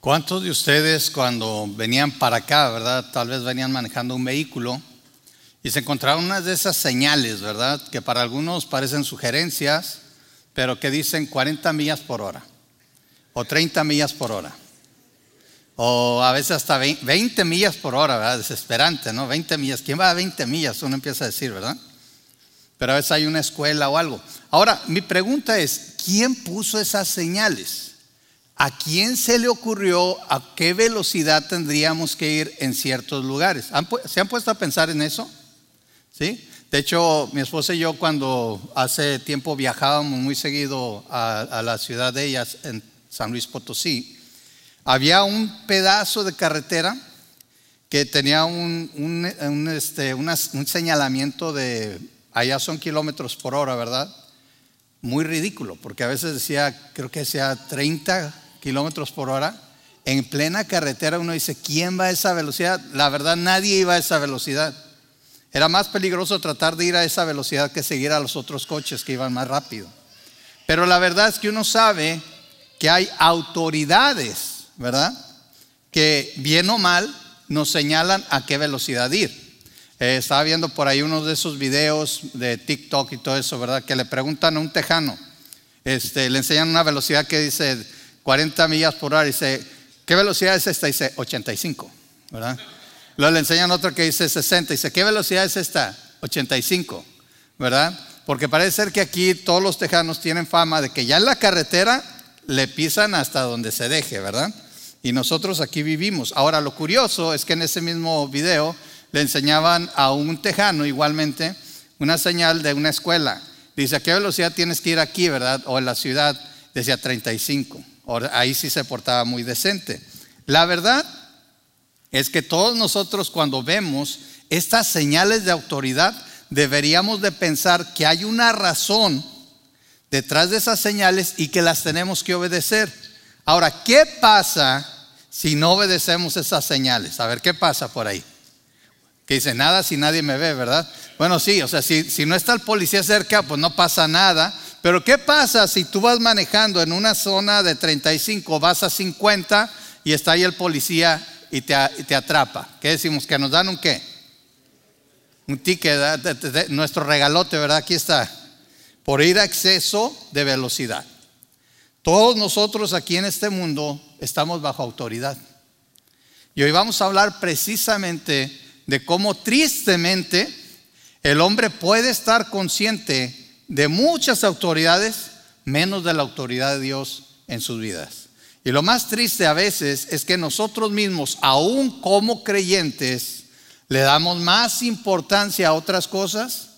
¿Cuántos de ustedes cuando venían para acá, verdad? Tal vez venían manejando un vehículo y se encontraron unas de esas señales, verdad? Que para algunos parecen sugerencias, pero que dicen 40 millas por hora o 30 millas por hora. O a veces hasta 20 millas por hora, ¿verdad? Desesperante, ¿no? 20 millas. ¿Quién va a 20 millas? Uno empieza a decir, ¿verdad? Pero a veces hay una escuela o algo. Ahora, mi pregunta es, ¿quién puso esas señales? ¿A quién se le ocurrió a qué velocidad tendríamos que ir en ciertos lugares? ¿Se han puesto a pensar en eso? ¿Sí? De hecho, mi esposa y yo cuando hace tiempo viajábamos muy seguido a, la ciudad de ellas, en San Luis Potosí, había un pedazo de carretera que tenía un, este, un señalamiento de, allá son kilómetros por hora, ¿verdad? Muy ridículo, porque a veces decía, creo que decía 30 kilómetros por hora, en plena carretera uno dice, ¿quién va a esa velocidad? La verdad, nadie iba a esa velocidad. Era más peligroso tratar de ir a esa velocidad que seguir a los otros coches que iban más rápido. Pero la verdad es que uno sabe que hay autoridades, ¿verdad? Que bien o mal nos señalan a qué velocidad ir. Eh, estaba viendo por ahí uno de esos videos de TikTok y todo eso, ¿verdad? Que le preguntan a un tejano, este, le enseñan una velocidad que dice 40 millas por hora. Dice, ¿qué velocidad es esta? Dice, 85, ¿verdad? Luego le enseñan otro que dice 60. Dice, ¿qué velocidad es esta? 85, ¿verdad? Porque parece ser que aquí todos los tejanos tienen fama de que ya en la carretera le pisan hasta donde se deje, ¿verdad? Y nosotros aquí vivimos. Ahora, lo curioso es que en ese mismo video le enseñaban a un tejano igualmente una señal de una escuela. Dice, ¿a qué velocidad tienes que ir aquí, verdad? O en la ciudad. Decía 35 ahí sí se portaba muy decente. La verdad es que todos nosotros cuando vemos estas señales de autoridad deberíamos de pensar que hay una razón detrás de esas señales y que las tenemos que obedecer. Ahora, ¿qué pasa si no obedecemos esas señales? A ver, ¿qué pasa por ahí? Que dice, nada si nadie me ve, ¿verdad? Bueno, sí, o sea, si, si no está el policía cerca, pues no pasa nada. Pero ¿qué pasa si tú vas manejando en una zona de 35, vas a 50 y está ahí el policía y te, atrapa? ¿Qué decimos? ¿Que nos dan un qué? Un ticket, nuestro regalote, ¿verdad? Aquí está. Por ir a exceso de velocidad. Todos nosotros aquí en este mundo estamos bajo autoridad. Y hoy vamos a hablar precisamente de cómo tristemente el hombre puede estar consciente de muchas autoridades, menos de la autoridad de Dios en sus vidas. Y lo más triste a veces es que nosotros mismos, aún como creyentes, le damos más importancia a otras cosas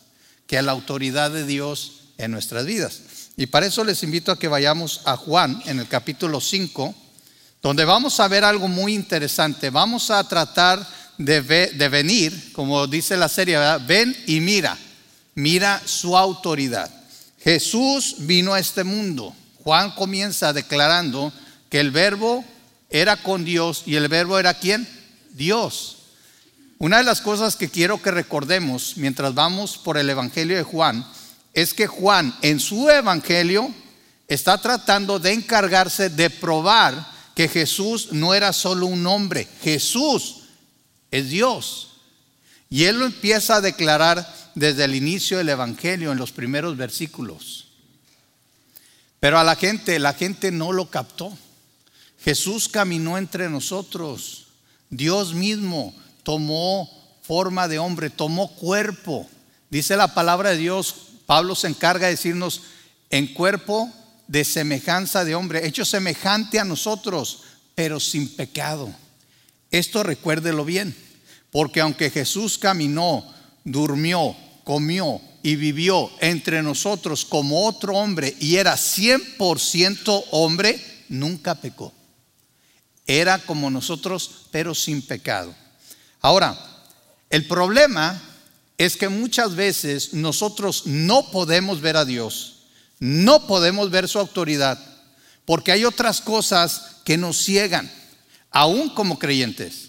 que a la autoridad de Dios en nuestras vidas. Y para eso les invito a que vayamos a Juan en el capítulo 5, donde vamos a ver algo muy interesante. Vamos a tratar de, venir, como dice la serie, ven y mira mira su autoridad. Jesús vino a este mundo. Juan comienza declarando que el verbo era con Dios y el verbo era quién? Dios. Una de las cosas que quiero que recordemos mientras vamos por el Evangelio de Juan es que Juan en su Evangelio está tratando de encargarse de probar que Jesús no era solo un hombre, Jesús es Dios. Y él lo empieza a declarar desde el inicio del Evangelio, en los primeros versículos. Pero a la gente, la gente no lo captó. Jesús caminó entre nosotros. Dios mismo tomó forma de hombre, tomó cuerpo. Dice la palabra de Dios, Pablo se encarga de decirnos, en cuerpo de semejanza de hombre, hecho semejante a nosotros, pero sin pecado. Esto recuérdelo bien, porque aunque Jesús caminó durmió, comió y vivió entre nosotros como otro hombre y era 100% hombre, nunca pecó. Era como nosotros, pero sin pecado. Ahora, el problema es que muchas veces nosotros no podemos ver a Dios, no podemos ver su autoridad, porque hay otras cosas que nos ciegan, aún como creyentes.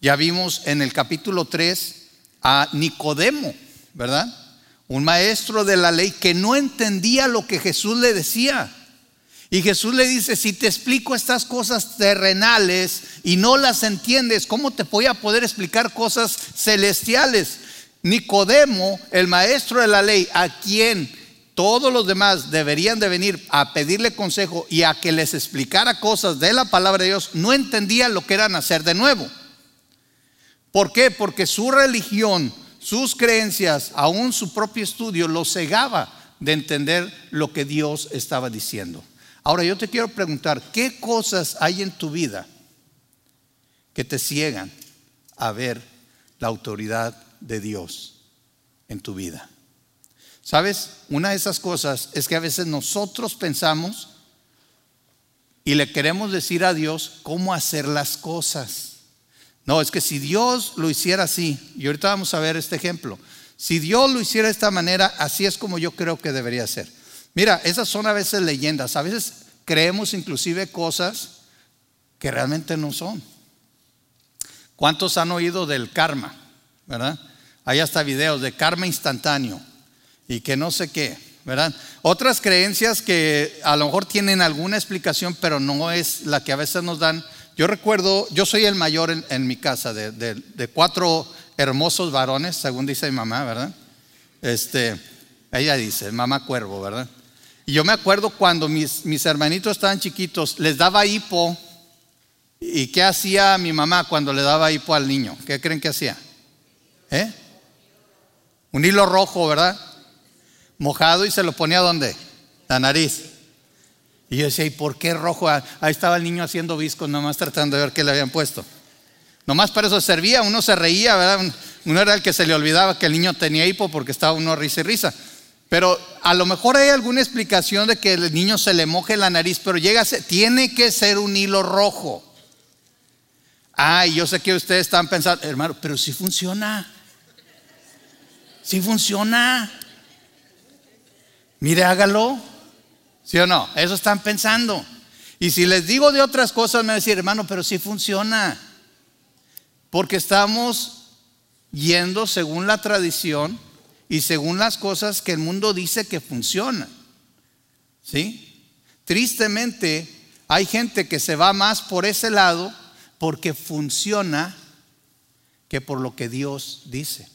Ya vimos en el capítulo 3 a Nicodemo, ¿verdad? Un maestro de la ley que no entendía lo que Jesús le decía. Y Jesús le dice, si te explico estas cosas terrenales y no las entiendes, ¿cómo te voy a poder explicar cosas celestiales? Nicodemo, el maestro de la ley, a quien todos los demás deberían de venir a pedirle consejo y a que les explicara cosas de la palabra de Dios, no entendía lo que era nacer de nuevo. ¿Por qué? Porque su religión, sus creencias, aún su propio estudio, lo cegaba de entender lo que Dios estaba diciendo. Ahora yo te quiero preguntar, ¿qué cosas hay en tu vida que te ciegan a ver la autoridad de Dios en tu vida? ¿Sabes? Una de esas cosas es que a veces nosotros pensamos y le queremos decir a Dios cómo hacer las cosas. No, es que si Dios lo hiciera así, y ahorita vamos a ver este ejemplo, si Dios lo hiciera de esta manera, así es como yo creo que debería ser. Mira, esas son a veces leyendas, a veces creemos inclusive cosas que realmente no son. ¿Cuántos han oído del karma? ¿Verdad? Hay hasta videos de karma instantáneo y que no sé qué, ¿verdad? Otras creencias que a lo mejor tienen alguna explicación, pero no es la que a veces nos dan. Yo recuerdo, yo soy el mayor en, mi casa de, cuatro hermosos varones, según dice mi mamá, ¿verdad? Este, ella dice, mamá cuervo, ¿verdad? Y yo me acuerdo cuando mis, mis hermanitos estaban chiquitos, les daba hipo. ¿Y qué hacía mi mamá cuando le daba hipo al niño? ¿Qué creen que hacía? ¿Eh? Un hilo rojo, ¿verdad? Mojado y se lo ponía ¿dónde? La nariz. Y yo decía, ¿y por qué rojo? Ahí estaba el niño haciendo viscos, nomás tratando de ver qué le habían puesto. Nomás para eso servía, uno se reía, ¿verdad? Uno era el que se le olvidaba que el niño tenía hipo porque estaba uno risa y risa. Pero a lo mejor hay alguna explicación de que el niño se le moje la nariz, pero llega tiene que ser un hilo rojo. Ay, yo sé que ustedes están pensando, hermano, pero si funciona. Si funciona. Mire, hágalo. ¿Sí o no? Eso están pensando. Y si les digo de otras cosas, me van a decir, hermano, pero si funciona. Porque estamos yendo según la tradición y según las cosas que el mundo dice que funcionan. ¿Sí? Tristemente, hay gente que se va más por ese lado porque funciona que por lo que Dios dice.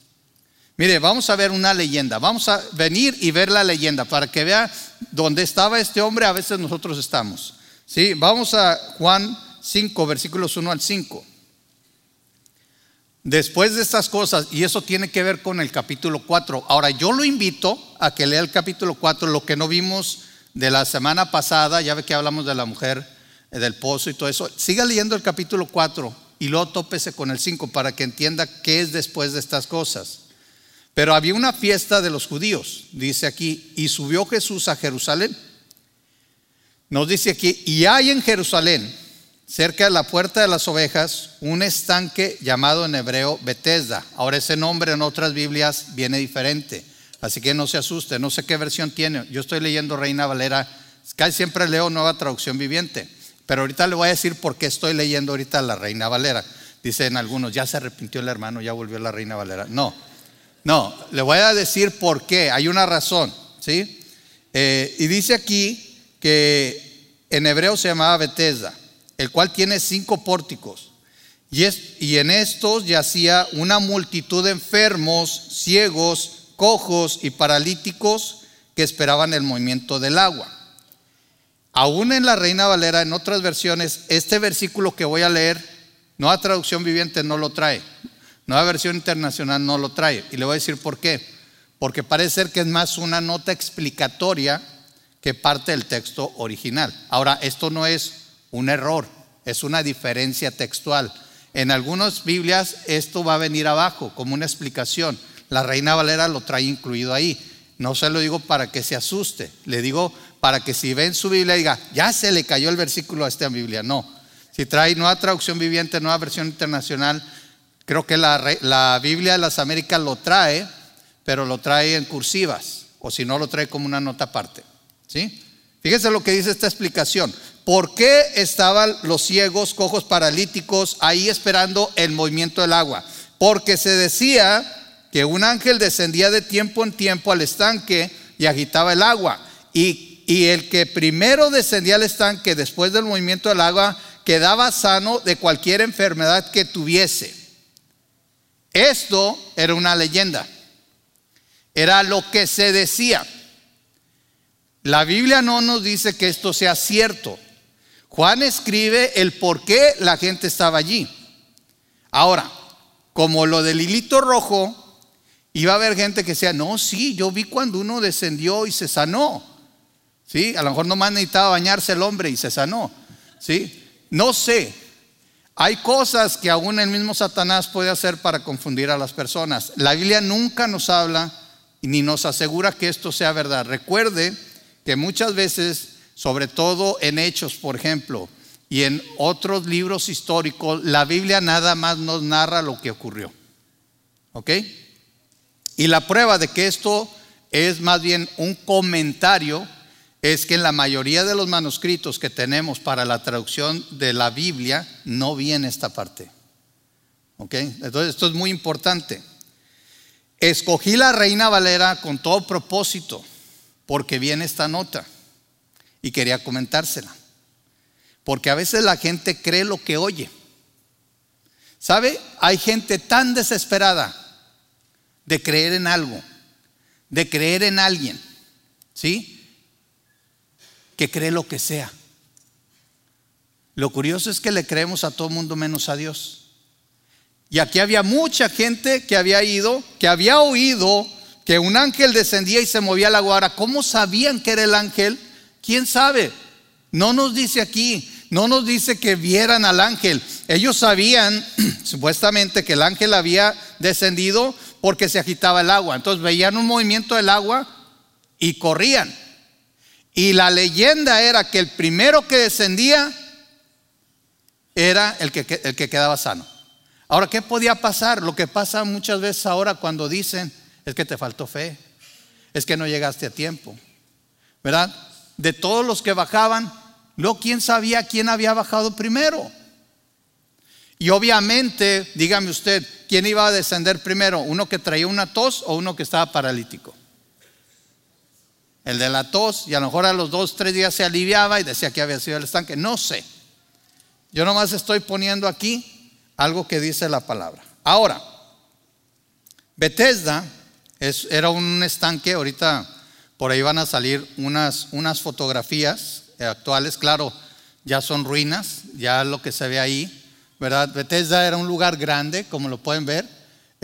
Mire, vamos a ver una leyenda. Vamos a venir y ver la leyenda para que vea dónde estaba este hombre. A veces nosotros estamos. ¿Sí? Vamos a Juan 5, versículos 1 al 5. Después de estas cosas, y eso tiene que ver con el capítulo 4. Ahora, yo lo invito a que lea el capítulo 4, lo que no vimos de la semana pasada, ya ve que hablamos de la mujer, eh, del pozo y todo eso. Siga leyendo el capítulo 4 y luego tópese con el 5 para que entienda qué es después de estas cosas. Pero había una fiesta de los judíos, dice aquí, y subió Jesús a Jerusalén. Nos dice aquí, y hay en Jerusalén cerca de la puerta de las ovejas, un estanque llamado en hebreo Bethesda. Ahora ese nombre en otras Biblias viene diferente, así que no se asuste, no sé qué versión tiene. Yo estoy leyendo Reina Valera, casi siempre leo nueva traducción viviente, pero ahorita le voy a decir por qué estoy leyendo ahorita la Reina Valera. Dicen algunos, ya se arrepintió el hermano, ya volvió la Reina Valera. No, no, le voy a decir por qué, hay una razón, ¿sí? Eh, y dice aquí que en hebreo se llamaba Bethesda el cual tiene cinco pórticos. Y, y en estos yacía una multitud de enfermos, ciegos, cojos y paralíticos que esperaban el movimiento del agua. Aún en la Reina Valera, en otras versiones, este versículo que voy a leer, nueva traducción viviente no lo trae, nueva versión internacional no lo trae. Y le voy a decir por qué. Porque parece ser que es más una nota explicatoria que parte del texto original. Ahora, esto no es un error, es una diferencia textual. En algunas Biblias esto va a venir abajo como una explicación. La Reina Valera lo trae incluido ahí. No se lo digo para que se asuste, le digo para que si ve en su Biblia diga, ya se le cayó el versículo a esta Biblia. No, si trae nueva traducción viviente, nueva versión internacional, creo que la, la Biblia de las Américas lo trae, pero lo trae en cursivas, o si no lo trae como una nota aparte. ¿Sí? Fíjense lo que dice esta explicación. ¿Por qué estaban los ciegos, cojos, paralíticos ahí esperando el movimiento del agua? Porque se decía que un ángel descendía de tiempo en tiempo al estanque y agitaba el agua. Y y el que primero descendía al estanque después del movimiento del agua quedaba sano de cualquier enfermedad que tuviese. Esto era una leyenda. Era lo que se decía. La Biblia no nos dice que esto sea cierto. Juan escribe el por qué la gente estaba allí. Ahora, como lo del hilito rojo, iba a haber gente que decía, no, sí, yo vi cuando uno descendió y se sanó. ¿Sí? A lo mejor nomás necesitaba bañarse el hombre y se sanó. ¿Sí? No sé. Hay cosas que aún el mismo Satanás puede hacer para confundir a las personas. La Biblia nunca nos habla ni nos asegura que esto sea verdad. Recuerde que muchas veces, sobre todo en Hechos, por ejemplo, y en otros libros históricos, la Biblia nada más nos narra lo que ocurrió. ¿Ok? Y la prueba de que esto es más bien un comentario es que en la mayoría de los manuscritos que tenemos para la traducción de la Biblia no viene esta parte. ¿Ok? Entonces esto es muy importante. Escogí la Reina Valera con todo propósito, porque viene esta nota y quería comentársela. Porque a veces la gente cree lo que oye. ¿Sabe? Hay gente tan desesperada de creer en algo, de creer en alguien, ¿sí? Que cree lo que sea. Lo curioso es que le creemos a todo mundo menos a Dios. Y aquí había mucha gente que había ido, que había oído que un ángel descendía y se movía la guara. ¿Cómo sabían que era el ángel? ¿Quién sabe? No nos dice aquí, no nos dice que vieran al ángel. Ellos sabían supuestamente que el ángel había descendido porque se agitaba el agua. Entonces veían un movimiento del agua y corrían. Y la leyenda era que el primero que descendía era el que, el que quedaba sano. Ahora, ¿qué podía pasar? Lo que pasa muchas veces ahora cuando dicen es que te faltó fe, es que no llegaste a tiempo, ¿verdad? De todos los que bajaban, no, ¿quién sabía quién había bajado primero? Y obviamente, dígame usted, ¿quién iba a descender primero? ¿Uno que traía una tos o uno que estaba paralítico? El de la tos, y a lo mejor a los dos, tres días se aliviaba y decía que había sido el estanque. No sé. Yo nomás estoy poniendo aquí algo que dice la palabra. Ahora, Bethesda es, era un estanque, ahorita por ahí van a salir unas, unas fotografías actuales, claro, ya son ruinas, ya lo que se ve ahí, ¿verdad? Bethesda era un lugar grande, como lo pueden ver,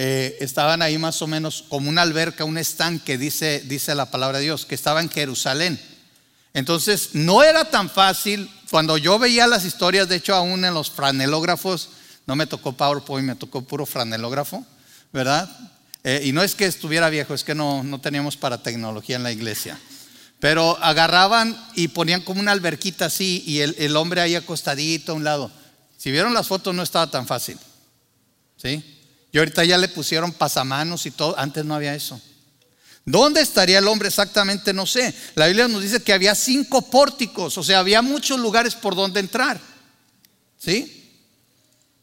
eh, estaban ahí más o menos como una alberca, un estanque, dice, dice la palabra de Dios, que estaba en Jerusalén. Entonces, no era tan fácil, cuando yo veía las historias, de hecho aún en los franelógrafos, no me tocó PowerPoint, me tocó puro franelógrafo, ¿verdad? Eh, y no es que estuviera viejo, es que no, no teníamos para tecnología en la iglesia. Pero agarraban y ponían como una alberquita así y el, el, hombre ahí acostadito a un lado. Si vieron las fotos no estaba tan fácil. ¿Sí? Y ahorita ya le pusieron pasamanos y todo. Antes no había eso. ¿Dónde estaría el hombre exactamente? No sé. La Biblia nos dice que había cinco pórticos, o sea, había muchos lugares por donde entrar. ¿Sí?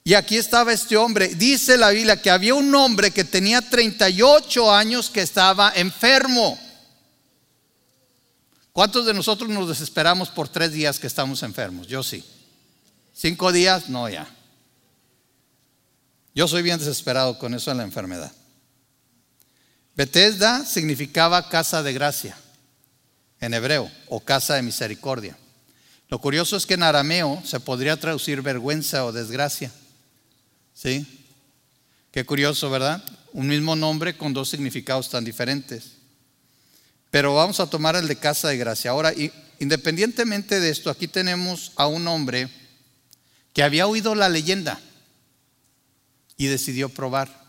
Y aquí estaba este hombre. Dice la Biblia que había un hombre que tenía 38 años que estaba enfermo. ¿Cuántos de nosotros nos desesperamos por tres días que estamos enfermos? Yo sí. Cinco días, no ya. Yo soy bien desesperado con eso en la enfermedad. Bethesda significaba casa de gracia en hebreo o casa de misericordia. Lo curioso es que en arameo se podría traducir vergüenza o desgracia. ¿Sí? Qué curioso, ¿verdad? Un mismo nombre con dos significados tan diferentes. Pero vamos a tomar el de casa de gracia. Ahora, independientemente de esto, aquí tenemos a un hombre que había oído la leyenda y decidió probar.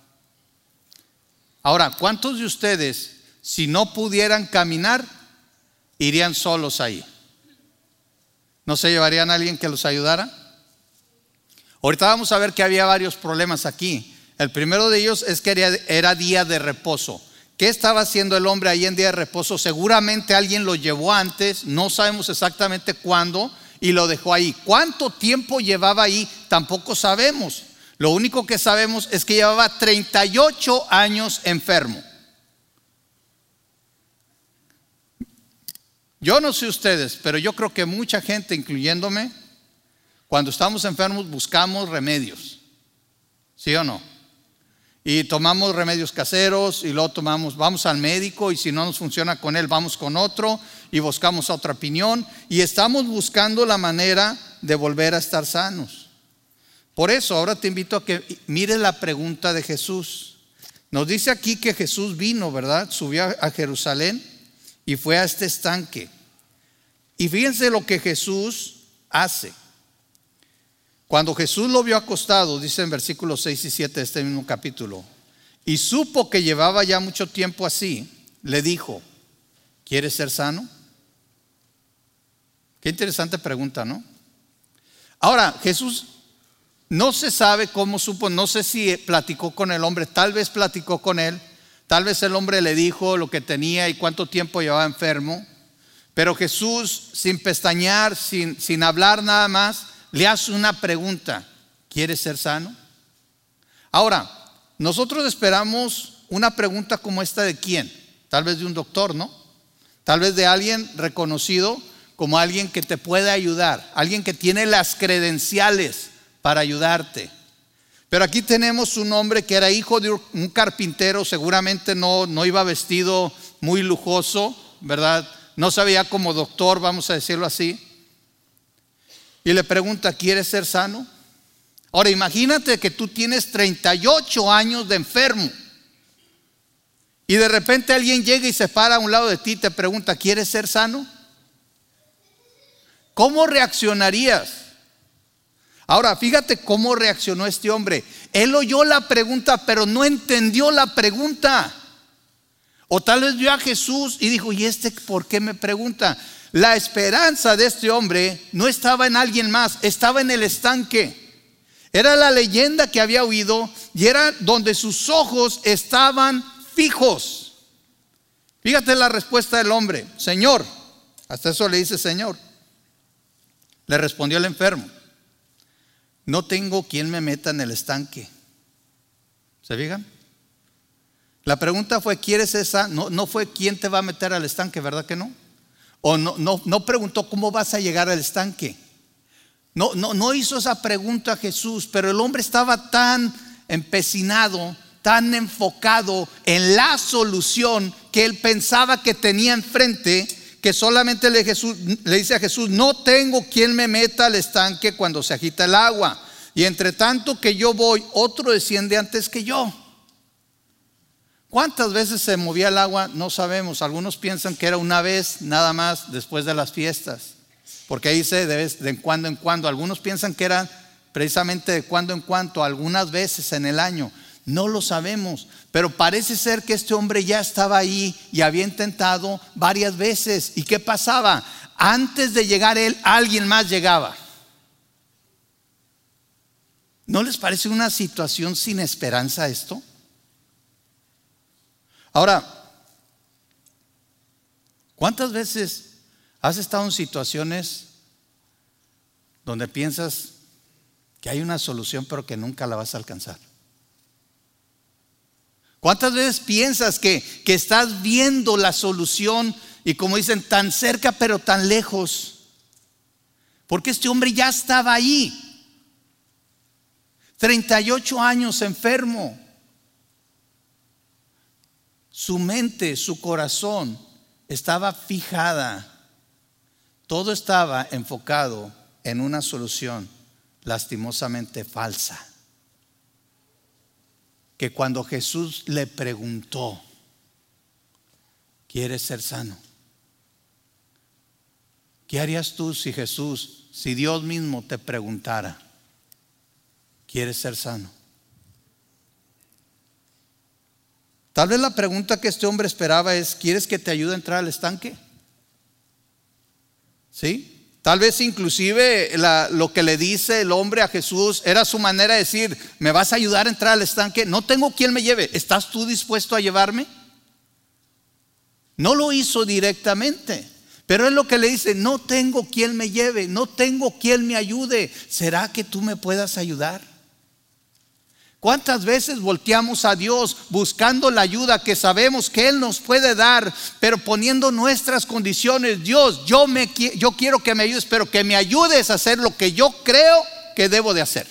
Ahora, ¿cuántos de ustedes, si no pudieran caminar, irían solos ahí? ¿No se llevarían a alguien que los ayudara? Ahorita vamos a ver que había varios problemas aquí. El primero de ellos es que era, día de reposo. ¿Qué estaba haciendo el hombre ahí en día de reposo? Seguramente alguien lo llevó antes, no sabemos exactamente cuándo, y lo dejó ahí. ¿Cuánto tiempo llevaba ahí? Tampoco sabemos. Lo único que sabemos es que llevaba 38 años enfermo. Yo no sé ustedes, pero yo creo que mucha gente, incluyéndome, cuando estamos enfermos buscamos remedios. ¿Sí o no? Y tomamos remedios caseros y luego tomamos, vamos al médico y si no nos funciona con él, vamos con otro y buscamos otra opinión y estamos buscando la manera de volver a estar sanos. Por eso ahora te invito a que mires la pregunta de Jesús. Nos dice aquí que Jesús vino, ¿verdad? Subió a Jerusalén y fue a este estanque. Y fíjense lo que Jesús hace. Cuando Jesús lo vio acostado, dice en versículos 6 y 7 de este mismo capítulo, y supo que llevaba ya mucho tiempo así, le dijo, ¿quieres ser sano? Qué interesante pregunta, ¿no? Ahora, Jesús no se sabe cómo supo, no sé si platicó con el hombre, tal vez platicó con él, tal vez el hombre le dijo lo que tenía y cuánto tiempo llevaba enfermo, pero Jesús, sin pestañear, sin, sin hablar nada más, le hace una pregunta, ¿quieres ser sano? Ahora, nosotros esperamos una pregunta como esta de quién? Tal vez de un doctor, ¿no? Tal vez de alguien reconocido como alguien que te puede ayudar, alguien que tiene las credenciales para ayudarte. Pero aquí tenemos un hombre que era hijo de un carpintero, seguramente no, no iba vestido muy lujoso, ¿verdad? No sabía como doctor, vamos a decirlo así. Y le pregunta, ¿quieres ser sano? Ahora imagínate que tú tienes 38 años de enfermo. Y de repente alguien llega y se para a un lado de ti y te pregunta, ¿quieres ser sano? ¿Cómo reaccionarías? Ahora, fíjate cómo reaccionó este hombre. Él oyó la pregunta, pero no entendió la pregunta. O tal vez vio a Jesús y dijo, ¿y este por qué me pregunta? La esperanza de este hombre no estaba en alguien más, estaba en el estanque. Era la leyenda que había oído y era donde sus ojos estaban fijos. Fíjate la respuesta del hombre, Señor, hasta eso le dice Señor. Le respondió el enfermo, no tengo quien me meta en el estanque. ¿Se fijan? La pregunta fue, ¿quieres esa? No, no fue quién te va a meter al estanque, ¿verdad que no? O no, no, no preguntó cómo vas a llegar al estanque. No, no, no hizo esa pregunta a Jesús, pero el hombre estaba tan empecinado, tan enfocado en la solución que él pensaba que tenía enfrente que solamente le, Jesús, le dice a Jesús, no tengo quien me meta al estanque cuando se agita el agua. Y entre tanto que yo voy, otro desciende antes que yo. ¿Cuántas veces se movía el agua? No sabemos. Algunos piensan que era una vez nada más después de las fiestas. Porque ahí dice de, vez, de cuando en cuando. Algunos piensan que era precisamente de cuando en cuando, algunas veces en el año. No lo sabemos, pero parece ser que este hombre ya estaba ahí y había intentado varias veces. ¿Y qué pasaba? Antes de llegar él, alguien más llegaba. ¿No les parece una situación sin esperanza esto? Ahora, ¿cuántas veces has estado en situaciones donde piensas que hay una solución pero que nunca la vas a alcanzar? ¿Cuántas veces piensas que, que estás viendo la solución y como dicen, tan cerca pero tan lejos? Porque este hombre ya estaba ahí. 38 años enfermo. Su mente, su corazón estaba fijada. Todo estaba enfocado en una solución lastimosamente falsa que cuando Jesús le preguntó, ¿quieres ser sano? ¿Qué harías tú si Jesús, si Dios mismo te preguntara, ¿quieres ser sano? Tal vez la pregunta que este hombre esperaba es, ¿quieres que te ayude a entrar al estanque? ¿Sí? Tal vez inclusive lo que le dice el hombre a Jesús era su manera de decir, ¿me vas a ayudar a entrar al estanque? No tengo quien me lleve. ¿Estás tú dispuesto a llevarme? No lo hizo directamente, pero es lo que le dice, no tengo quien me lleve, no tengo quien me ayude. ¿Será que tú me puedas ayudar? ¿Cuántas veces volteamos a Dios buscando la ayuda que sabemos que Él nos puede dar, pero poniendo nuestras condiciones? Dios, yo, me, yo quiero que me ayudes, pero que me ayudes a hacer lo que yo creo que debo de hacer.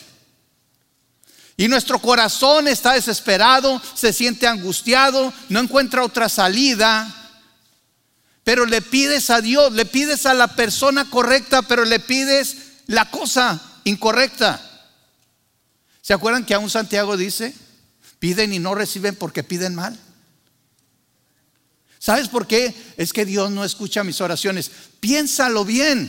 Y nuestro corazón está desesperado, se siente angustiado, no encuentra otra salida. Pero le pides a Dios, le pides a la persona correcta, pero le pides la cosa incorrecta. ¿Se acuerdan que aún Santiago dice, piden y no reciben porque piden mal? ¿Sabes por qué? Es que Dios no escucha mis oraciones. Piénsalo bien.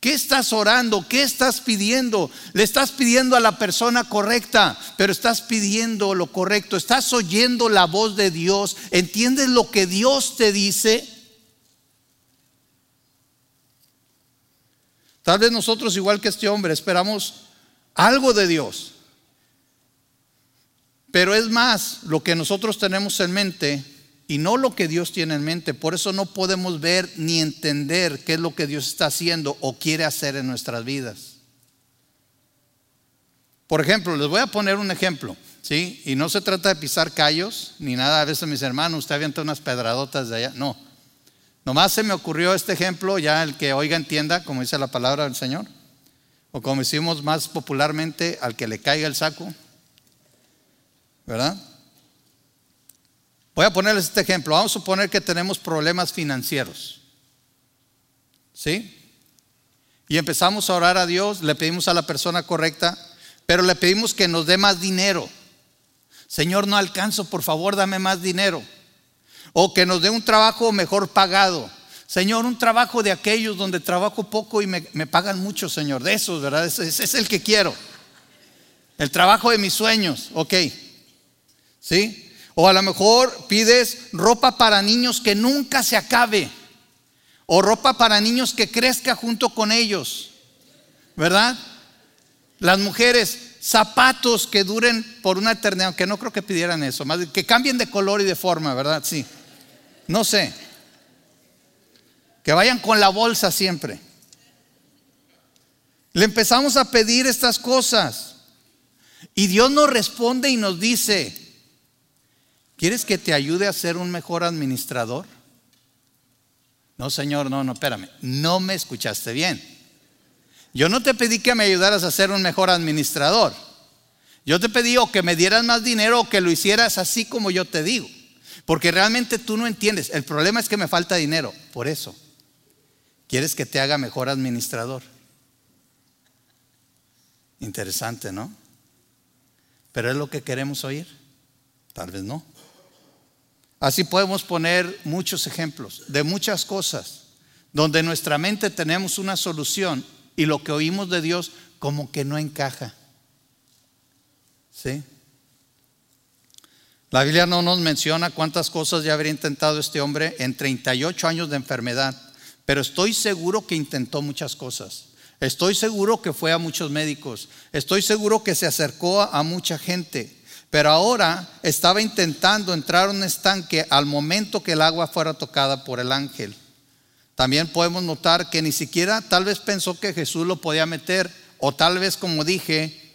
¿Qué estás orando? ¿Qué estás pidiendo? Le estás pidiendo a la persona correcta, pero estás pidiendo lo correcto. Estás oyendo la voz de Dios. ¿Entiendes lo que Dios te dice? Tal vez nosotros, igual que este hombre, esperamos algo de Dios. Pero es más lo que nosotros tenemos en mente y no lo que Dios tiene en mente. Por eso no podemos ver ni entender qué es lo que Dios está haciendo o quiere hacer en nuestras vidas. Por ejemplo, les voy a poner un ejemplo, ¿sí? Y no se trata de pisar callos ni nada. A veces mis hermanos, usted avienta unas pedradotas de allá. No. Nomás se me ocurrió este ejemplo, ya el que oiga entienda, como dice la palabra del Señor. O como decimos más popularmente, al que le caiga el saco. ¿Verdad? Voy a ponerles este ejemplo. Vamos a suponer que tenemos problemas financieros. ¿Sí? Y empezamos a orar a Dios, le pedimos a la persona correcta, pero le pedimos que nos dé más dinero. Señor, no alcanzo, por favor, dame más dinero. O que nos dé un trabajo mejor pagado. Señor, un trabajo de aquellos donde trabajo poco y me, pagan mucho, Señor. De esos, ¿verdad? Ese, ese es el que quiero. El trabajo de mis sueños, ok. ¿Sí? O a lo mejor pides ropa para niños que nunca se acabe. O ropa para niños que crezca junto con ellos. ¿Verdad? Las mujeres, zapatos que duren por una eternidad, aunque no creo que pidieran eso, más que cambien de color y de forma, ¿verdad? Sí. No sé. Que vayan con la bolsa siempre. Le empezamos a pedir estas cosas. Y Dios nos responde y nos dice, ¿Quieres que te ayude a ser un mejor administrador? No, Señor, no, no, espérame. No me escuchaste bien. Yo no te pedí que me ayudaras a ser un mejor administrador. Yo te pedí o que me dieras más dinero o que lo hicieras así como yo te digo. Porque realmente tú no entiendes. El problema es que me falta dinero. Por eso. ¿Quieres que te haga mejor administrador? Interesante, ¿no? Pero es lo que queremos oír. Tal vez no. Así podemos poner muchos ejemplos de muchas cosas donde en nuestra mente tenemos una solución y lo que oímos de Dios como que no encaja. ¿Sí? La Biblia no nos menciona cuántas cosas ya habría intentado este hombre en 38 años de enfermedad, pero estoy seguro que intentó muchas cosas. Estoy seguro que fue a muchos médicos. Estoy seguro que se acercó a mucha gente. Pero ahora estaba intentando entrar a un estanque al momento que el agua fuera tocada por el ángel. También podemos notar que ni siquiera tal vez pensó que Jesús lo podía meter o tal vez como dije,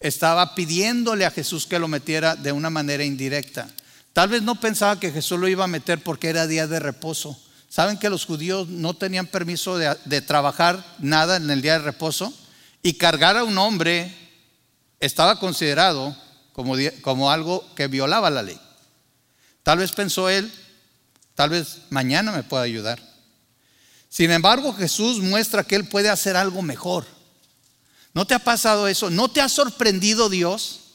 estaba pidiéndole a Jesús que lo metiera de una manera indirecta. Tal vez no pensaba que Jesús lo iba a meter porque era día de reposo. ¿Saben que los judíos no tenían permiso de, trabajar nada en el día de reposo? Y cargar a un hombre estaba considerado como, algo que violaba la ley. Tal vez pensó él, tal vez mañana me pueda ayudar. Sin embargo, Jesús muestra que Él puede hacer algo mejor. ¿No te ha pasado eso? ¿No te ha sorprendido Dios?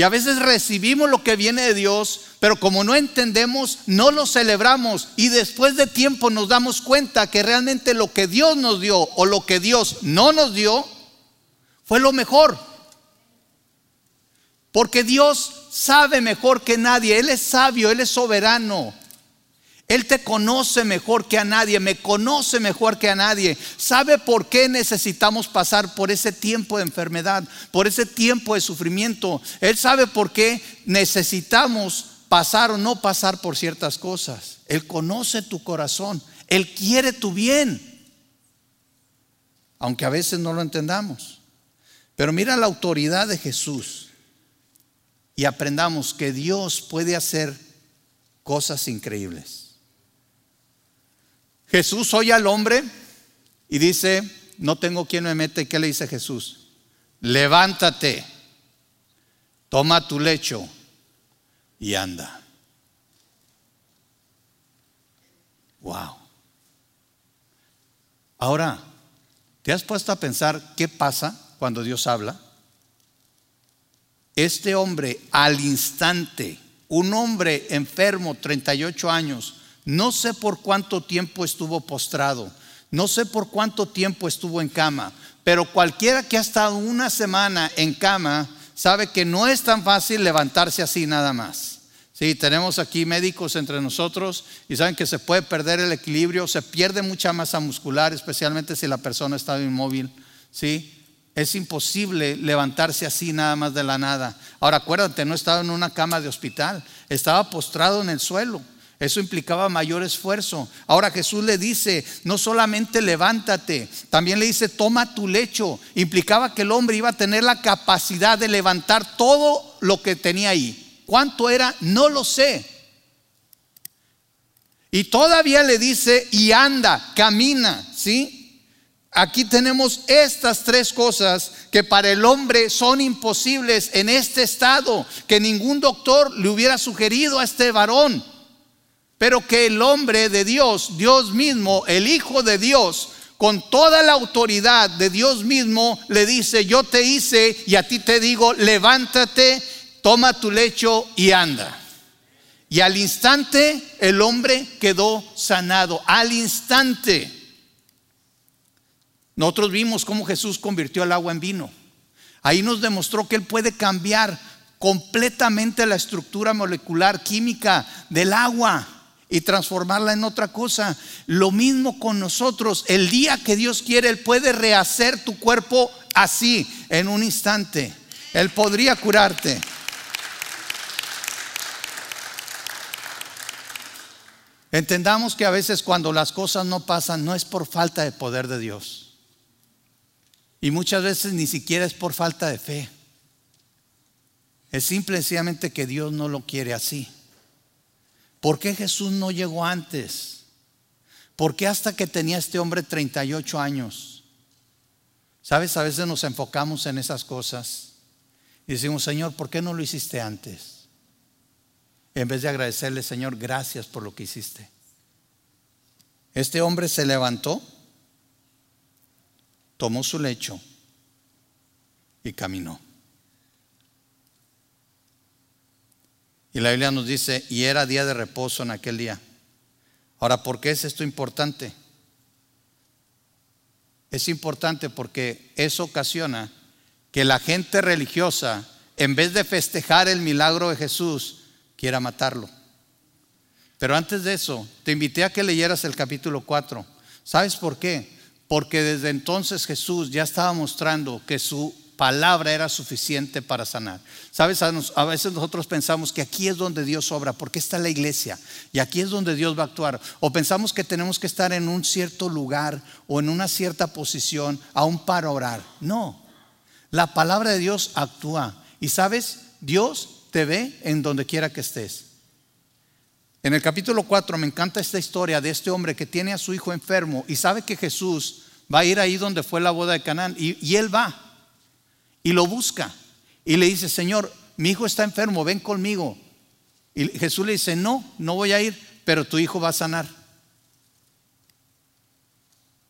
Y a veces recibimos lo que viene de Dios, pero como no entendemos, no lo celebramos. Y después de tiempo nos damos cuenta que realmente lo que Dios nos dio o lo que Dios no nos dio fue lo mejor. Porque Dios sabe mejor que nadie. Él es sabio, Él es soberano. Él te conoce mejor que a nadie, me conoce mejor que a nadie. Sabe por qué necesitamos pasar por ese tiempo de enfermedad, por ese tiempo de sufrimiento. Él sabe por qué necesitamos pasar o no pasar por ciertas cosas. Él conoce tu corazón, Él quiere tu bien, aunque a veces no lo entendamos. Pero mira la autoridad de Jesús y aprendamos que Dios puede hacer cosas increíbles. Jesús oye al hombre y dice, no tengo quien me mete. ¿Qué le dice Jesús? Levántate, toma tu lecho y anda. Wow. Ahora, ¿te has puesto a pensar qué pasa cuando Dios habla? Este hombre al instante, un hombre enfermo, 38 años, no sé por cuánto tiempo estuvo postrado, no sé por cuánto tiempo estuvo en cama, pero cualquiera que ha estado una semana en cama sabe que no es tan fácil levantarse así nada más. Sí, tenemos aquí médicos entre nosotros y saben que se puede perder el equilibrio, se pierde mucha masa muscular, especialmente si la persona está inmóvil. Sí, es imposible levantarse así nada más de la nada. Ahora acuérdate, no estaba en una cama de hospital, estaba postrado en el suelo. Eso implicaba mayor esfuerzo. Ahora Jesús le dice, no solamente levántate, también le dice, toma tu lecho. Implicaba que el hombre iba a tener la capacidad de levantar todo lo que tenía ahí. ¿Cuánto era? No lo sé. Y todavía le dice, y anda, camina, ¿sí? Aquí tenemos estas tres cosas que para el hombre son imposibles en este estado, que ningún doctor le hubiera sugerido a este varón pero que el hombre de Dios, Dios mismo, el Hijo de Dios, con toda la autoridad de Dios mismo, le dice, yo te hice y a ti te digo, levántate, toma tu lecho y anda. Y al instante el hombre quedó sanado, al instante. Nosotros vimos cómo Jesús convirtió el agua en vino. Ahí nos demostró que Él puede cambiar completamente la estructura molecular química del agua y transformarla en otra cosa. Lo mismo con nosotros. El día que Dios quiere, Él puede rehacer tu cuerpo así, en un instante. Él podría curarte. Entendamos que a veces cuando las cosas no pasan no es por falta de poder de Dios. Y muchas veces ni siquiera es por falta de fe. Es simplemente que Dios no lo quiere así. ¿Por qué Jesús no llegó antes? ¿Por qué hasta que tenía este hombre 38 años? Sabes, a veces nos enfocamos en esas cosas y decimos, Señor, ¿por qué no lo hiciste antes? En vez de agradecerle, Señor, gracias por lo que hiciste. Este hombre se levantó, tomó su lecho y caminó. Y la Biblia nos dice, y era día de reposo en aquel día. Ahora, ¿por qué es esto importante? Es importante porque eso ocasiona que la gente religiosa, en vez de festejar el milagro de Jesús, quiera matarlo. Pero antes de eso, te invité a que leyeras el capítulo 4. ¿Sabes por qué? Porque desde entonces Jesús ya estaba mostrando que su palabra era suficiente para sanar. Sabes, a veces nosotros pensamos que aquí es donde Dios obra, porque está la iglesia y aquí es donde Dios va a actuar. O pensamos que tenemos que estar en un cierto lugar o en una cierta posición aún para orar. No, la palabra de Dios actúa. Y sabes, Dios te ve en donde quiera que estés. En el capítulo 4 me encanta esta historia de este hombre que tiene a su hijo enfermo y sabe que Jesús va a ir ahí donde fue la boda de Canaán y, y él va y lo busca y le dice, Señor, mi hijo está enfermo, ven conmigo. Y Jesús le dice, no, no voy a ir, pero tu hijo va a sanar.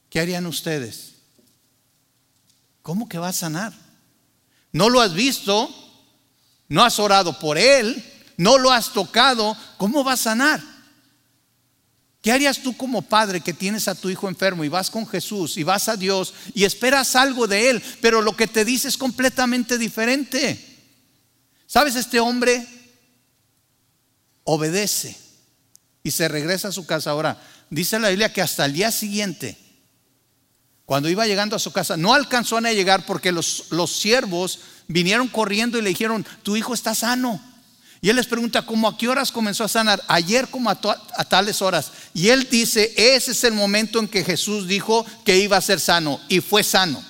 ¿Qué harían ustedes? ¿Cómo que va a sanar? No lo has visto, no has orado por él, no lo has tocado, ¿cómo va a sanar? ¿Qué harías tú como padre que tienes a tu hijo enfermo y vas con Jesús y vas a Dios y esperas algo de Él, pero lo que te dice es completamente diferente? ¿Sabes? Este hombre obedece y se regresa a su casa. Ahora, dice la Biblia que hasta el día siguiente, cuando iba llegando a su casa, no alcanzó a llegar porque los, los siervos vinieron corriendo y le dijeron, tu hijo está sano. Y él les pregunta, ¿cómo a qué horas comenzó a sanar? Ayer como a, tales horas. Y él dice, ese es el momento en que Jesús dijo que iba a ser sano y fue sano.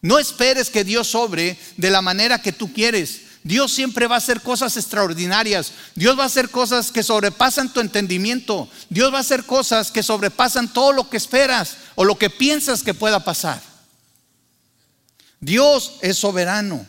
No esperes que Dios sobre de la manera que tú quieres. Dios siempre va a hacer cosas extraordinarias. Dios va a hacer cosas que sobrepasan tu entendimiento. Dios va a hacer cosas que sobrepasan todo lo que esperas o lo que piensas que pueda pasar. Dios es soberano.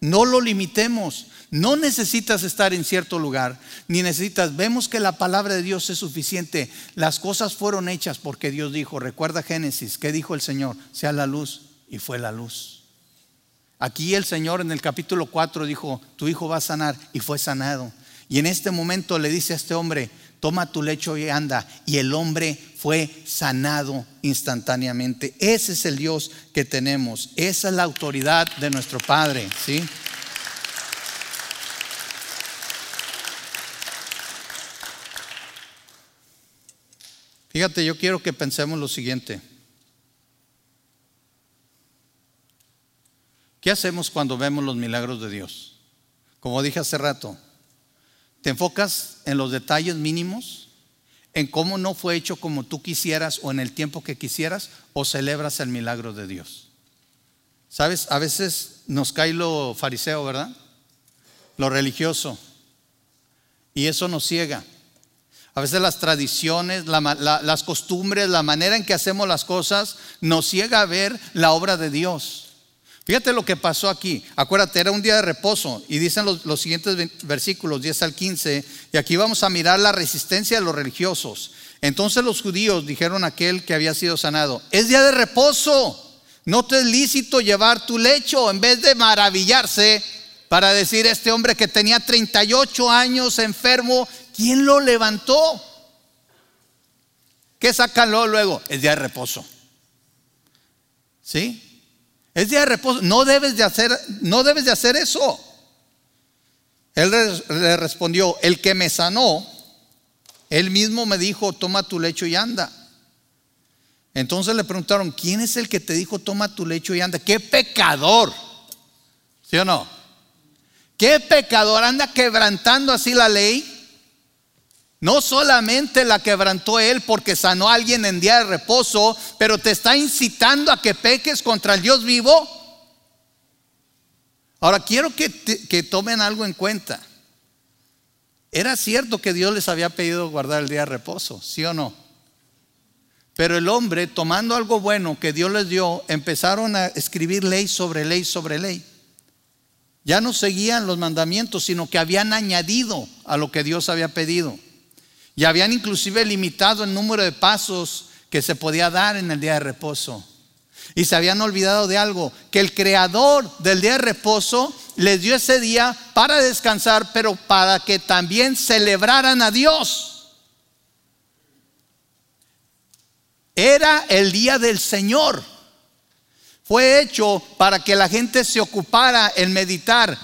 No lo limitemos. No necesitas estar en cierto lugar, ni necesitas. Vemos que la palabra de Dios es suficiente. Las cosas fueron hechas porque Dios dijo. Recuerda Génesis, ¿qué dijo el Señor? Sea la luz y fue la luz. Aquí el Señor en el capítulo 4 dijo, tu hijo va a sanar y fue sanado. Y en este momento le dice a este hombre, toma tu lecho y anda. Y el hombre fue sanado instantáneamente. Ese es el Dios que tenemos. Esa es la autoridad de nuestro Padre. ¿sí? Fíjate, yo quiero que pensemos lo siguiente. ¿Qué hacemos cuando vemos los milagros de Dios? Como dije hace rato, ¿te enfocas en los detalles mínimos? ¿En cómo no fue hecho como tú quisieras o en el tiempo que quisieras? ¿O celebras el milagro de Dios? ¿Sabes? A veces nos cae lo fariseo, ¿verdad? Lo religioso. Y eso nos ciega. A veces las tradiciones, las costumbres, la manera en que hacemos las cosas nos ciega a ver la obra de Dios. Fíjate lo que pasó aquí. Acuérdate, era un día de reposo. Y dicen los, siguientes versículos, 10 al 15. Y aquí vamos a mirar la resistencia de los religiosos. Entonces los judíos dijeron a aquel que había sido sanado, es día de reposo. No te es lícito llevar tu lecho. En vez de maravillarse para decir, este hombre que tenía 38 años enfermo, ¿quién lo levantó? ¿Qué sacan luego? Es día de reposo. ¿Sí? Es día de reposo. No debes de hacer, no debes de hacer eso. Él le respondió, el que me sanó, él mismo me dijo, toma tu lecho y anda. Entonces le preguntaron, ¿quién es el que te dijo, toma tu lecho y anda? ¿Qué pecador? ¿Sí o no? ¿Qué pecador anda quebrantando así la ley? No solamente la quebrantó él porque sanó a alguien en día de reposo, pero te está incitando a que peques contra el Dios vivo. Ahora quiero que, que tomen algo en cuenta. Era cierto que Dios les había pedido guardar el día de reposo, ¿sí o no? Pero el hombre, tomando algo bueno que Dios les dio, empezaron a escribir ley sobre ley sobre ley. Ya no seguían los mandamientos, sino que habían añadido a lo que Dios había pedido. Y habían inclusive limitado el número de pasos que se podía dar en el día de reposo. Y se habían olvidado de algo, que el creador del día de reposo les dio ese día para descansar, pero para que también celebraran a Dios. Era el día del Señor. Fue hecho para que la gente se ocupara en meditar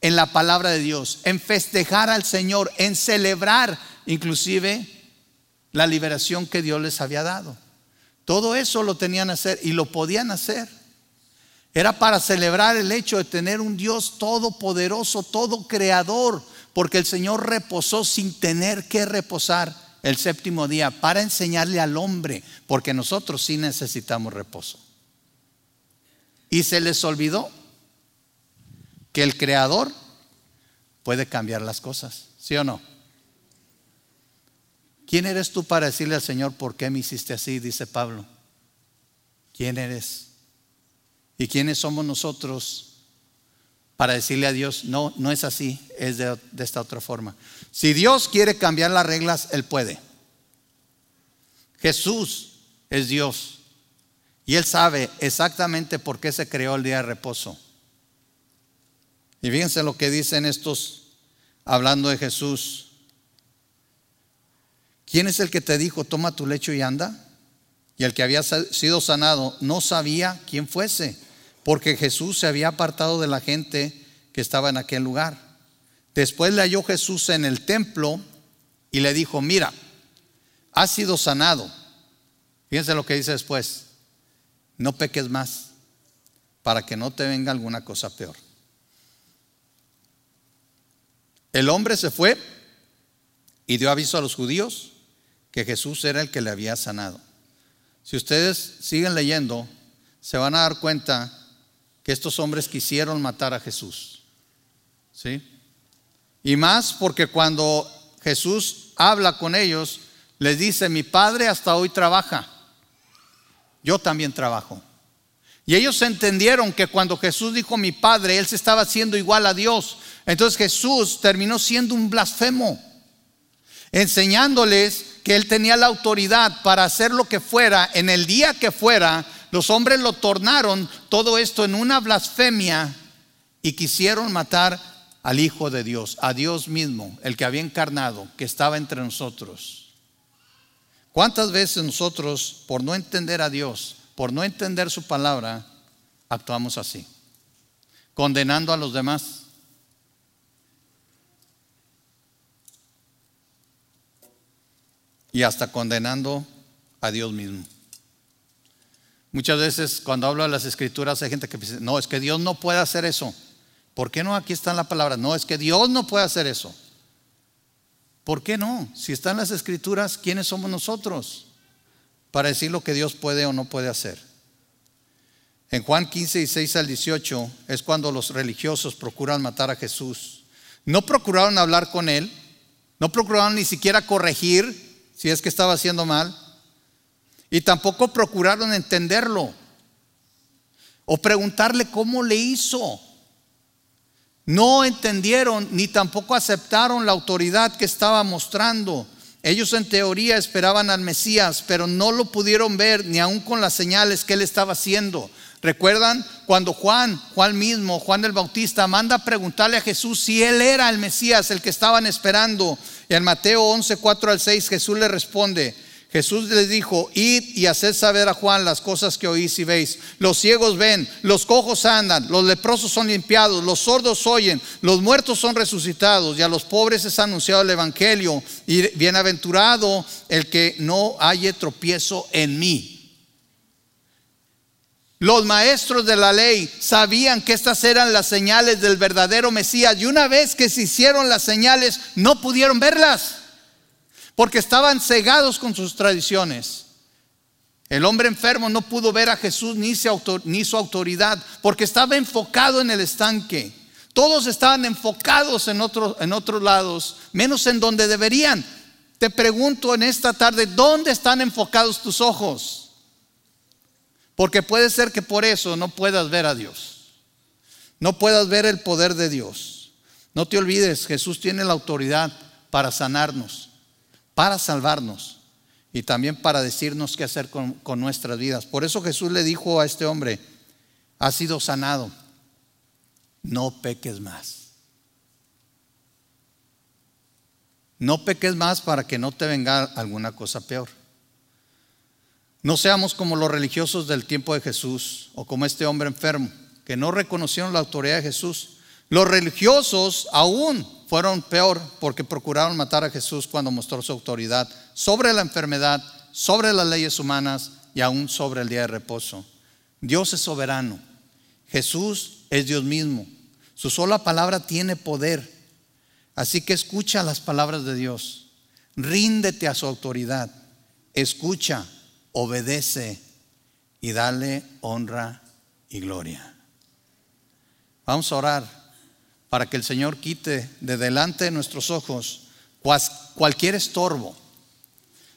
en la palabra de Dios, en festejar al Señor, en celebrar inclusive la liberación que Dios les había dado. Todo eso lo tenían que hacer y lo podían hacer. Era para celebrar el hecho de tener un Dios todopoderoso, todo creador, porque el Señor reposó sin tener que reposar el séptimo día para enseñarle al hombre, porque nosotros sí necesitamos reposo. Y se les olvidó que el creador puede cambiar las cosas, ¿sí o no? ¿Quién eres tú para decirle al Señor por qué me hiciste así? Dice Pablo. ¿Quién eres? ¿Y quiénes somos nosotros para decirle a Dios, no, no es así, es de, esta otra forma? Si Dios quiere cambiar las reglas, Él puede. Jesús es Dios y Él sabe exactamente por qué se creó el día de reposo. Y fíjense lo que dicen estos, hablando de Jesús. ¿Quién es el que te dijo, toma tu lecho y anda? Y el que había sido sanado no sabía quién fuese, porque Jesús se había apartado de la gente que estaba en aquel lugar. Después le halló Jesús en el templo y le dijo, mira, has sido sanado. Fíjense lo que dice después, no peques más para que no te venga alguna cosa peor. El hombre se fue y dio aviso a los judíos que Jesús era el que le había sanado. Si ustedes siguen leyendo, se van a dar cuenta que estos hombres quisieron matar a Jesús. ¿Sí? Y más porque cuando Jesús habla con ellos, les dice, mi padre hasta hoy trabaja, yo también trabajo. Y ellos entendieron que cuando Jesús dijo mi padre, él se estaba haciendo igual a Dios. Entonces Jesús terminó siendo un blasfemo, enseñándoles que él tenía la autoridad para hacer lo que fuera en el día que fuera. Los hombres lo tornaron todo esto en una blasfemia y quisieron matar al Hijo de Dios, a Dios mismo, el que había encarnado, que estaba entre nosotros. ¿Cuántas veces nosotros, por no entender a Dios, por no entender su palabra, actuamos así? Condenando a los demás. Y hasta condenando a Dios mismo. Muchas veces cuando hablo de las escrituras hay gente que dice, no, es que Dios no puede hacer eso. ¿Por qué no? Aquí está la palabra. No, es que Dios no puede hacer eso. ¿Por qué no? Si están las escrituras, ¿quiénes somos nosotros para decir lo que Dios puede o no puede hacer? En Juan 15 y 6 al 18 es cuando los religiosos procuran matar a Jesús. No procuraron hablar con él, no procuraron ni siquiera corregir si es que estaba haciendo mal, y tampoco procuraron entenderlo o preguntarle cómo le hizo no entendieron ni tampoco aceptaron la autoridad que estaba mostrando. Ellos en teoría esperaban al Mesías, pero no lo pudieron ver ni aun con las señales que él estaba haciendo. ¿Recuerdan cuando Juan, Juan mismo, Juan el Bautista, manda a preguntarle a Jesús si él era el Mesías, el que estaban esperando? Y en Mateo 11, 4 al 6 Jesús le responde, Jesús les dijo, id y haced saber a Juan las cosas que oís y veis. Los ciegos ven, los cojos andan, los leprosos son limpiados, los sordos oyen, los muertos son resucitados y a los pobres es anunciado el Evangelio. Y bienaventurado el que no haya tropiezo en mí. Los maestros de la ley sabían que estas eran las señales del verdadero Mesías y una vez que se hicieron las señales no pudieron verlas porque estaban cegados con sus tradiciones. El hombre enfermo no pudo ver a Jesús ni su autoridad porque estaba enfocado en el estanque. Todos estaban enfocados en, en otros lados, menos en donde deberían. Te pregunto en esta tarde, ¿dónde están enfocados tus ojos? Porque puede ser que por eso no puedas ver a Dios. No puedas ver el poder de Dios. No te olvides, Jesús tiene la autoridad para sanarnos para salvarnos y también para decirnos qué hacer con, nuestras vidas. Por eso Jesús le dijo a este hombre, has sido sanado, no peques más. No peques más para que no te venga alguna cosa peor. No seamos como los religiosos del tiempo de Jesús o como este hombre enfermo, que no reconocieron la autoridad de Jesús. Los religiosos aún fueron peor porque procuraron matar a Jesús cuando mostró su autoridad sobre la enfermedad, sobre las leyes humanas y aún sobre el día de reposo. Dios es soberano. Jesús es Dios mismo. Su sola palabra tiene poder. Así que escucha las palabras de Dios. Ríndete a su autoridad. Escucha, obedece y dale honra y gloria. Vamos a orar para que el Señor quite de delante de nuestros ojos cualquier estorbo.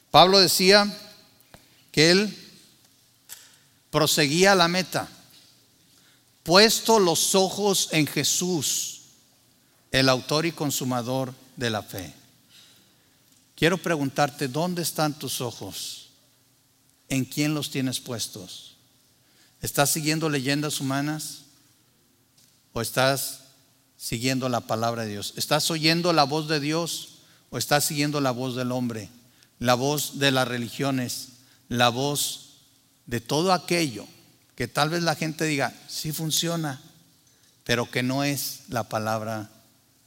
Pablo decía que él proseguía la meta, puesto los ojos en Jesús, el autor y consumador de la fe. Quiero preguntarte, ¿dónde están tus ojos? ¿En quién los tienes puestos? ¿Estás siguiendo leyendas humanas? ¿O estás siguiendo la palabra de Dios? ¿Estás oyendo la voz de Dios o estás siguiendo la voz del hombre? La voz de las religiones, la voz de todo aquello que tal vez la gente diga, sí funciona, pero que no es la palabra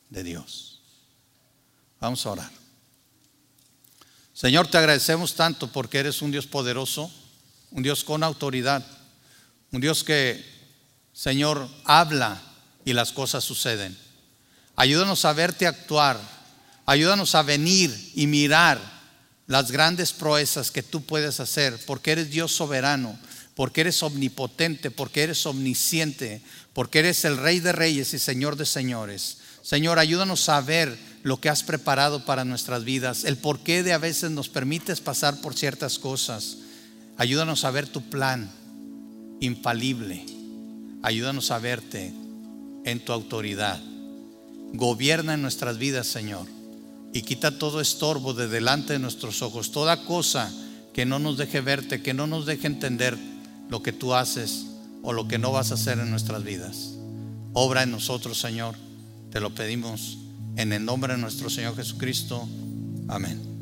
de Dios. Vamos a orar. Señor, te agradecemos tanto porque eres un Dios poderoso, un Dios con autoridad, un Dios que, Señor, habla y las cosas suceden. Ayúdanos a verte actuar. Ayúdanos a venir y mirar las grandes proezas que tú puedes hacer, porque eres Dios soberano. porque eres omnipotente, porque eres omnisciente, porque eres el Rey de Reyes y Señor de Señores. Señor, ayúdanos a ver lo que has preparado para nuestras vidas, el porqué de a veces nos permites pasar por ciertas cosas. Ayúdanos a ver tu plan infalible. Ayúdanos a verte en tu autoridad. Gobierna en nuestras vidas, Señor, y quita todo estorbo de delante de nuestros ojos, toda cosa que no nos deje verte, que no nos deje entender lo que tú haces o lo que no vas a hacer en nuestras vidas. Obra en nosotros, Señor. Te lo pedimos en el nombre de nuestro Señor Jesucristo. Amén.